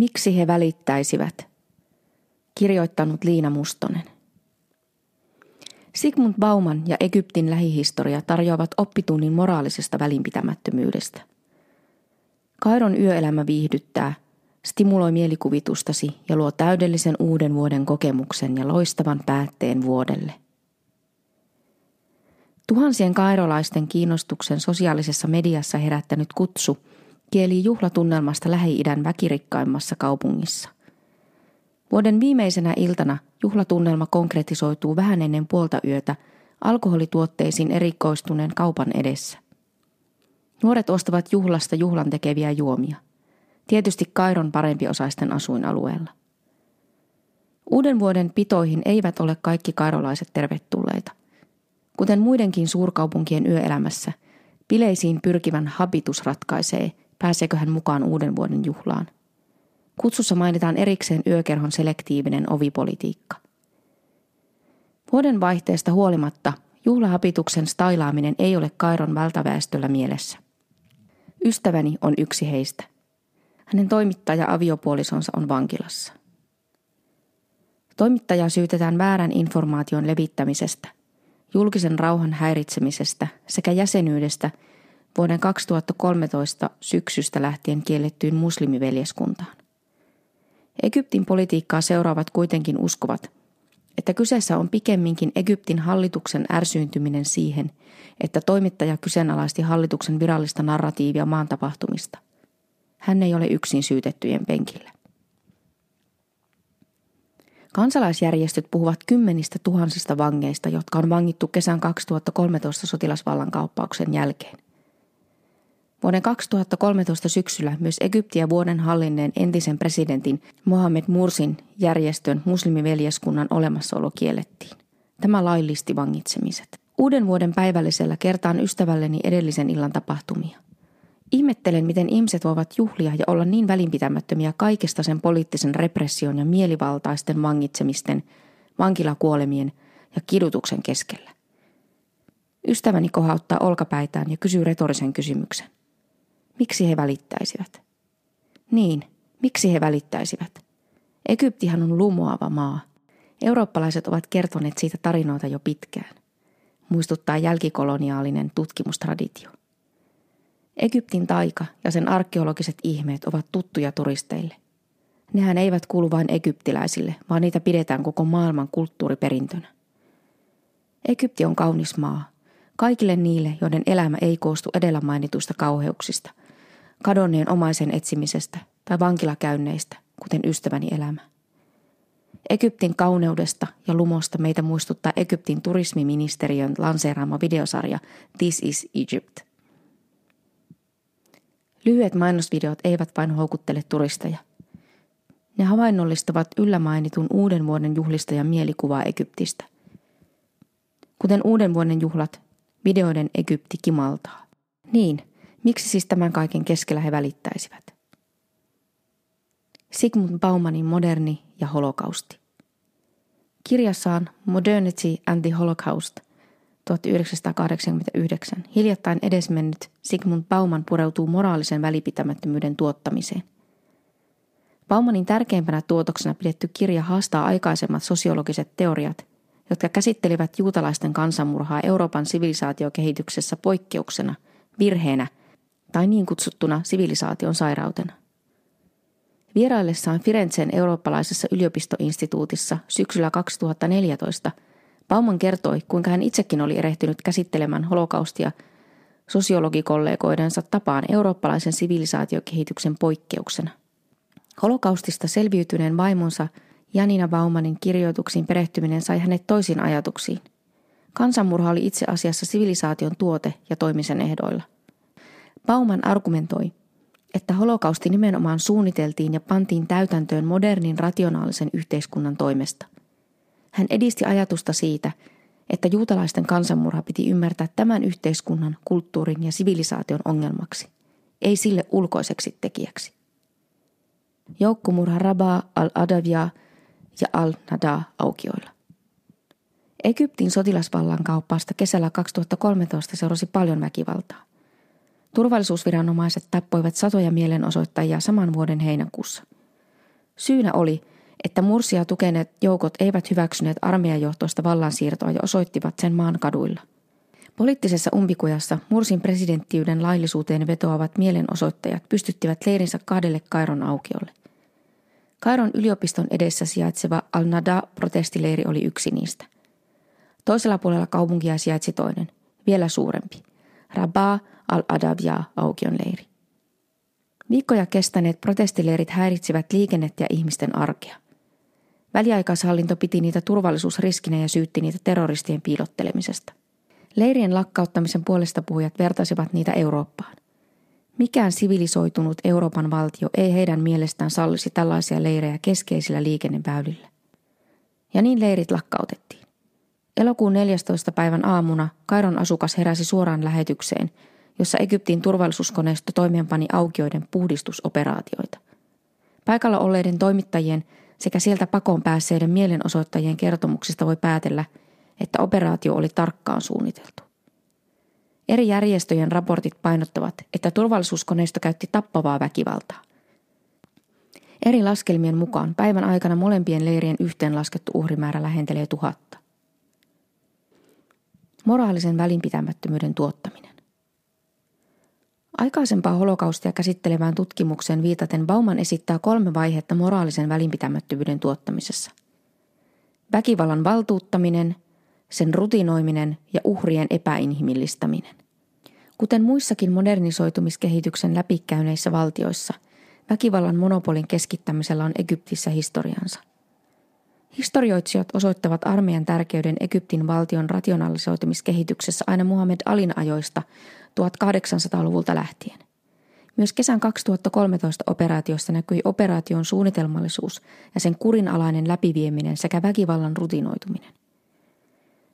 Miksi he välittäisivät? Kirjoittanut Liina Mustonen. Sigmund Bauman ja Egyptin lähihistoria tarjoavat oppitunnin moraalisesta välinpitämättömyydestä. Kairon yöelämä viihdyttää, stimuloi mielikuvitustasi ja luo täydellisen uuden vuoden kokemuksen ja loistavan päätteen vuodelle. Tuhansien kairolaisten kiinnostuksen sosiaalisessa mediassa herättänyt kutsu kieli juhlatunnelmasta Lähi-idän väkirikkaimmassa kaupungissa. Vuoden viimeisenä iltana juhlatunnelma konkretisoituu vähän ennen puolta yötä alkoholituotteisiin erikoistuneen kaupan edessä. Nuoret ostavat juhlasta juhlan tekeviä juomia. Tietysti Kairon parempiosaisten asuinalueella. Uuden vuoden pitoihin eivät ole kaikki kairolaiset tervetulleita. Kuten muidenkin suurkaupunkien yöelämässä, bileisiin pyrkivän habitus ratkaisee, pääseekö hän mukaan uuden vuoden juhlaan. Kutsussa mainitaan erikseen yökerhon selektiivinen ovipolitiikka. Vuoden vaihteesta huolimatta juhlahapituksen stailaaminen ei ole Kairon valtaväestöllä mielessä. Ystäväni on yksi heistä. Hänen toimittaja aviopuolisonsa on vankilassa. Toimittajaa syytetään väärän informaation levittämisestä – julkisen rauhan häiritsemisestä sekä jäsenyydestä vuoden 2013 syksystä lähtien kiellettyyn muslimiveljeskuntaan. Egyptin politiikkaa seuraavat kuitenkin uskovat, että kyseessä on pikemminkin Egyptin hallituksen ärsyyntyminen siihen, että toimittaja kyseenalaisti hallituksen virallista narratiivia maan tapahtumista. Hän ei ole yksin syytettyjen penkillä. Kansalaisjärjestöt puhuvat kymmenistä tuhansista vangeista, jotka on vangittu kesän 2013 sotilasvallankauppauksen jälkeen. Vuoden 2013 syksyllä myös Egyptiä vuoden hallinneen entisen presidentin Mohamed Mursin järjestön muslimiveljeskunnan olemassaolo kiellettiin. Tämä laillisti vangitsemiset. Uuden vuoden päivällisellä kertaan ystävälleni edellisen illan tapahtumia – Ihmettelen, miten ihmiset voivat juhlia ja olla niin välinpitämättömiä kaikesta sen poliittisen repression ja mielivaltaisten vangitsemisten, vankilakuolemien ja kidutuksen keskellä. Ystäväni kohauttaa olkapäitään ja kysyy retorisen kysymyksen. Miksi he välittäisivät? Niin, miksi he välittäisivät? Egyptihan on lumoava maa. Eurooppalaiset ovat kertoneet siitä tarinoita jo pitkään. Muistuttaa jälkikoloniaalinen tutkimustraditio. Egyptin taika ja sen arkeologiset ihmeet ovat tuttuja turisteille. Nehän eivät kuulu vain egyptiläisille, vaan niitä pidetään koko maailman kulttuuriperintönä. Egypti on kaunis maa. Kaikille niille, joiden elämä ei koostu edellä mainituista kauheuksista, kadonneen omaisen etsimisestä tai vankilakäynneistä, kuten ystäväni elämä. Egyptin kauneudesta ja lumosta meitä muistuttaa Egyptin turismiministeriön lanseeraama videosarja This is Egypt – Lyhyet mainosvideot eivät vain houkuttele turisteja. Ne havainnollistavat yllämainitun uuden vuoden juhlistajan mielikuvaa Egyptistä. Kuten uuden vuoden juhlat, videoiden Egypti kimaltaa. Niin, miksi siis tämän kaiken keskellä he välittäisivät? Sigmund Baumanin moderni ja holokausti. Kirjassaan Modernity and the Holocaust – 1989 hiljattain edesmennyt Sigmund Bauman pureutuu moraalisen välipitämättömyyden tuottamiseen. Baumanin tärkeimpänä tuotoksena pidetty kirja haastaa aikaisemmat sosiologiset teoriat, jotka käsittelivät juutalaisten kansanmurhaa Euroopan sivilisaatiokehityksessä poikkeuksena, virheenä tai niin kutsuttuna sivilisaation sairautena. Vieraillessaan Firenzen eurooppalaisessa yliopistoinstituutissa syksyllä 2014 – Bauman kertoi, kuinka hän itsekin oli erehtynyt käsittelemään holokaustia sosiologikollegoidensa tapaan eurooppalaisen sivilisaatiokehityksen poikkeuksena. Holokaustista selviytyneen vaimonsa Janina Baumanin kirjoituksiin perehtyminen sai hänet toisiin ajatuksiin. Kansanmurha oli itse asiassa sivilisaation tuote ja toimisen ehdoilla. Bauman argumentoi, että holokausti nimenomaan suunniteltiin ja pantiin täytäntöön modernin rationaalisen yhteiskunnan toimesta – hän edisti ajatusta siitä, että juutalaisten kansanmurha piti ymmärtää tämän yhteiskunnan, kulttuurin ja sivilisaation ongelmaksi, ei sille ulkoiseksi tekijäksi. Joukkomurha Rabaa al-Adavia ja al-Nada aukioilla. Egyptin sotilasvallan kauppaasta kesällä 2013 seurasi paljon väkivaltaa. Turvallisuusviranomaiset tappoivat satoja mielenosoittajia saman vuoden heinäkuussa. Syynä oli, että Mursia tukeneet joukot eivät hyväksyneet armeijajohtoista vallansiirtoa ja osoittivat sen maan kaduilla. Poliittisessa umpikujassa Mursin presidenttiyden laillisuuteen vetoavat mielenosoittajat pystyttivät leirinsä kahdelle Kairon aukiolle. Kairon yliopiston edessä sijaitseva Al-Nada-protestileiri oli yksi niistä. Toisella puolella kaupunkia sijaitsi toinen, vielä suurempi, Rabaa al-Adabia aukion leiri. Viikkoja kestäneet protestileirit häiritsivät liikennettä ja ihmisten arkea. Väliaikaishallinto piti niitä turvallisuusriskinä ja syytti niitä terroristien piilottelemisesta. Leirien lakkauttamisen puolesta puhujat vertasivat niitä Eurooppaan. Mikään sivilisoitunut Euroopan valtio ei heidän mielestään sallisi tällaisia leirejä keskeisillä liikenneväylillä. Ja niin leirit lakkautettiin. Elokuun 14. päivän aamuna Kairon asukas heräsi suoraan lähetykseen, jossa Egyptin turvallisuuskoneisto toimeenpani aukioiden puhdistusoperaatioita. Paikalla olleiden toimittajien sekä sieltä pakoon päässeiden mielenosoittajien kertomuksista voi päätellä, että operaatio oli tarkkaan suunniteltu. Eri järjestöjen raportit painottavat, että turvallisuuskoneisto käytti tappavaa väkivaltaa. Eri laskelmien mukaan päivän aikana molempien leirien yhteenlaskettu uhrimäärä lähentelee tuhatta. Moraalisen välinpitämättömyyden tuottaminen. Aikaisempaa holokaustia käsittelevään tutkimukseen viitaten Bauman esittää kolme vaihetta moraalisen välinpitämättömyyden tuottamisessa. Väkivallan valtuuttaminen, sen rutinoiminen ja uhrien epäinhimillistäminen. Kuten muissakin modernisoitumiskehityksen läpikäyneissä valtioissa, väkivallan monopolin keskittämisellä on Egyptissä historiansa. Historioitsijat osoittavat armeijan tärkeyden Egyptin valtion rationalisoitumiskehityksessä aina Muhammed Alin ajoista 1800-luvulta lähtien. Myös kesän 2013 operaatiossa näkyi operaation suunnitelmallisuus ja sen kurinalainen läpivieminen sekä väkivallan rutinoituminen.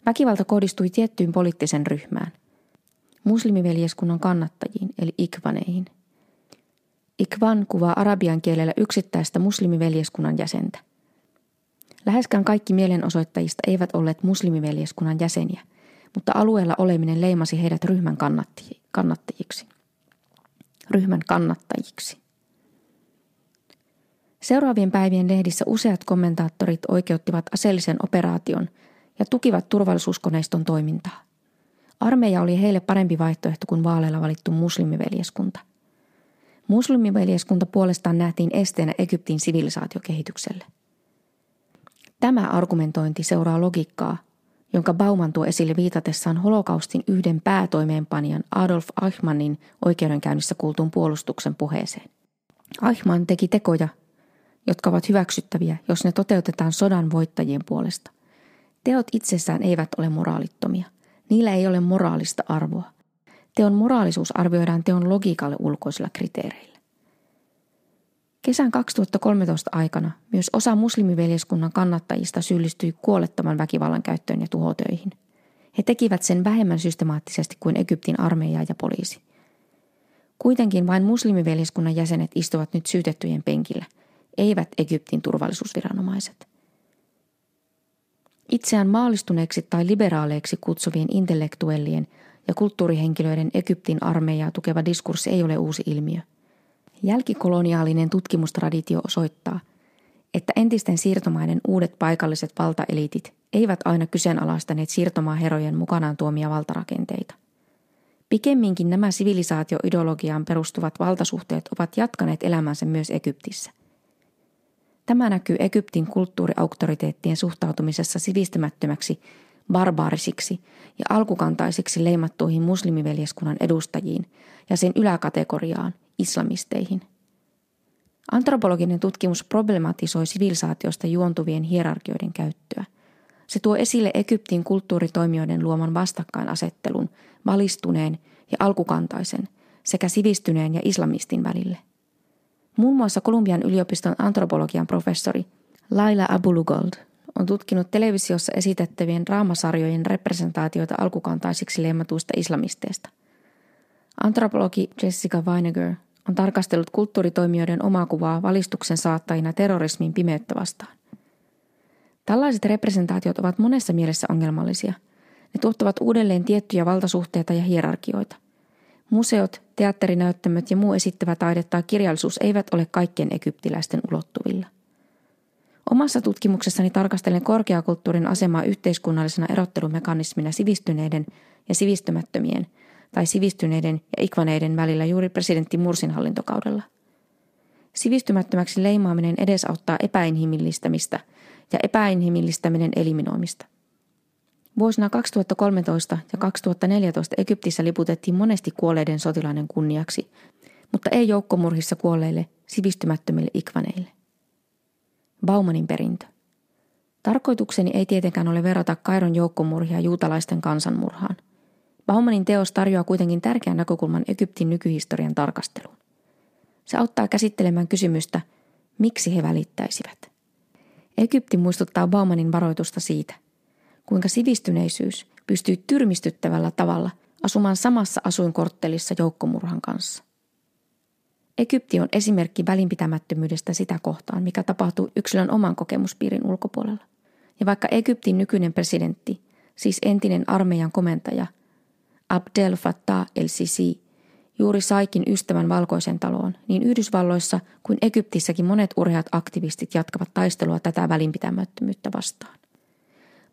Väkivalta kohdistui tiettyyn poliittisen ryhmään, muslimiveljeskunnan kannattajiin eli ikvaneihin. Ikvan kuvaa arabian kielellä yksittäistä muslimiveljeskunnan jäsentä. Läheskään kaikki mielenosoittajista eivät olleet muslimiveljeskunnan jäseniä, mutta alueella oleminen leimasi heidät ryhmän kannattajiksi. Ryhmän kannattajiksi. Seuraavien päivien lehdissä useat kommentaattorit oikeuttivat aseellisen operaation ja tukivat turvallisuuskoneiston toimintaa. Armeija oli heille parempi vaihtoehto kuin vaaleilla valittu muslimiveljeskunta. Muslimiveljeskunta puolestaan nähtiin esteenä Egyptin sivilisaatiokehitykselle. Tämä argumentointi seuraa logiikkaa, jonka Bauman tuo esille viitatessaan holokaustin yhden päätoimeenpanijan Adolf Eichmannin oikeudenkäynnissä kuultuun puolustuksen puheeseen. Eichmann teki tekoja, jotka ovat hyväksyttäviä, jos ne toteutetaan sodan voittajien puolesta. Teot itsessään eivät ole moraalittomia. Niillä ei ole moraalista arvoa. Teon moraalisuus arvioidaan teon logiikalle ulkoisilla kriteereillä. Kesän 2013 aikana myös osa muslimiveljeskunnan kannattajista syyllistyi kuolettoman väkivallan käyttöön ja tuhotöihin. He tekivät sen vähemmän systemaattisesti kuin Egyptin armeija ja poliisi. Kuitenkin vain muslimiveljeskunnan jäsenet istuvat nyt syytettyjen penkillä, eivät Egyptin turvallisuusviranomaiset. Itseään maalistuneeksi tai liberaaleiksi kutsuvien intellektuellien ja kulttuurihenkilöiden Egyptin armeijaa tukeva diskurssi ei ole uusi ilmiö – Jälkikoloniaalinen tutkimustraditio osoittaa, että entisten siirtomaiden uudet paikalliset valtaeliitit eivät aina kyseenalaistaneet siirtomaaherojen mukanaan tuomia valtarakenteita. Pikemminkin nämä sivilisaatioideologiaan perustuvat valtasuhteet ovat jatkaneet elämänsä myös Egyptissä. Tämä näkyy Egyptin kulttuuriauktoriteettien suhtautumisessa sivistämättömäksi, barbaarisiksi ja alkukantaisiksi leimattuihin muslimiveljeskunnan edustajiin ja sen yläkategoriaan – islamisteihin. Antropologinen tutkimus problematisoi sivilisaatiosta juontuvien hierarkioiden käyttöä. Se tuo esille Egyptin kulttuuritoimijoiden luoman vastakkainasettelun valistuneen ja alkukantaisen sekä sivistyneen ja islamistin välille. Muun muassa Kolumbian yliopiston antropologian professori Laila Abulugold on tutkinut televisiossa esitettävien raamasarjojen representaatioita alkukantaisiksi leimatuista islamisteista. Antropologi Jessica Weineger on tarkastellut kulttuuritoimijoiden omaa kuvaa valistuksen saattajina terrorismin pimeyttä vastaan. Tällaiset representaatiot ovat monessa mielessä ongelmallisia. Ne tuottavat uudelleen tiettyjä valtasuhteita ja hierarkioita. Museot, teatterinäyttämöt ja muu esittävä taide tai kirjallisuus eivät ole kaikkien egyptiläisten ulottuvilla. Omassa tutkimuksessani tarkastelen korkeakulttuurin asemaa yhteiskunnallisena erottelumekanismina sivistyneiden ja sivistymättömien tai sivistyneiden ja ikvaneiden välillä juuri presidentti Mursin hallintokaudella. Sivistymättömäksi leimaaminen edesauttaa epäinhimillistämistä ja epäinhimillistäminen eliminoimista. Vuosina 2013 ja 2014 Egyptissä liputettiin monesti kuolleiden sotilaiden kunniaksi, mutta ei joukkomurhissa kuolleille sivistymättömille ikvaneille. Baumanin perintö. Tarkoitukseni ei tietenkään ole verrata Kairon joukkomurhia juutalaisten kansanmurhaan. Baumanin teos tarjoaa kuitenkin tärkeän näkökulman Egyptin nykyhistorian tarkasteluun. Se auttaa käsittelemään kysymystä, miksi he välittäisivät. Egypti muistuttaa Baumanin varoitusta siitä, kuinka sivistyneisyys pystyy tyrmistyttävällä tavalla asumaan samassa asuinkorttelissa joukkomurhan kanssa. Egypti on esimerkki välinpitämättömyydestä sitä kohtaan, mikä tapahtuu yksilön oman kokemuspiirin ulkopuolella. Ja vaikka Egyptin nykyinen presidentti, siis entinen armeijan komentaja Abdel Fattah el-Sisi, juuri saikin ystävän valkoisen taloon, niin Yhdysvalloissa kuin Egyptissäkin monet urheat aktivistit jatkavat taistelua tätä välinpitämättömyyttä vastaan.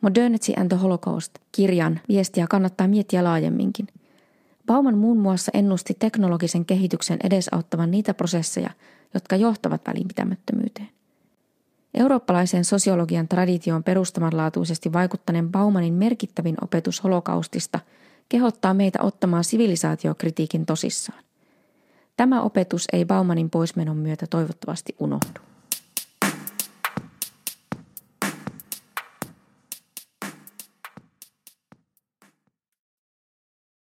Modernity and the Holocaust kirjan viestiä kannattaa miettiä laajemminkin – Bauman muun muassa ennusti teknologisen kehityksen edesauttavan niitä prosesseja, jotka johtavat välinpitämättömyyteen. Eurooppalaisen sosiologian traditioon perustamanlaatuisesti vaikuttaneen Baumanin merkittävin opetus holokaustista kehottaa meitä ottamaan sivilisaatiokritiikin tosissaan. Tämä opetus ei Baumanin poismenon myötä toivottavasti unohdu.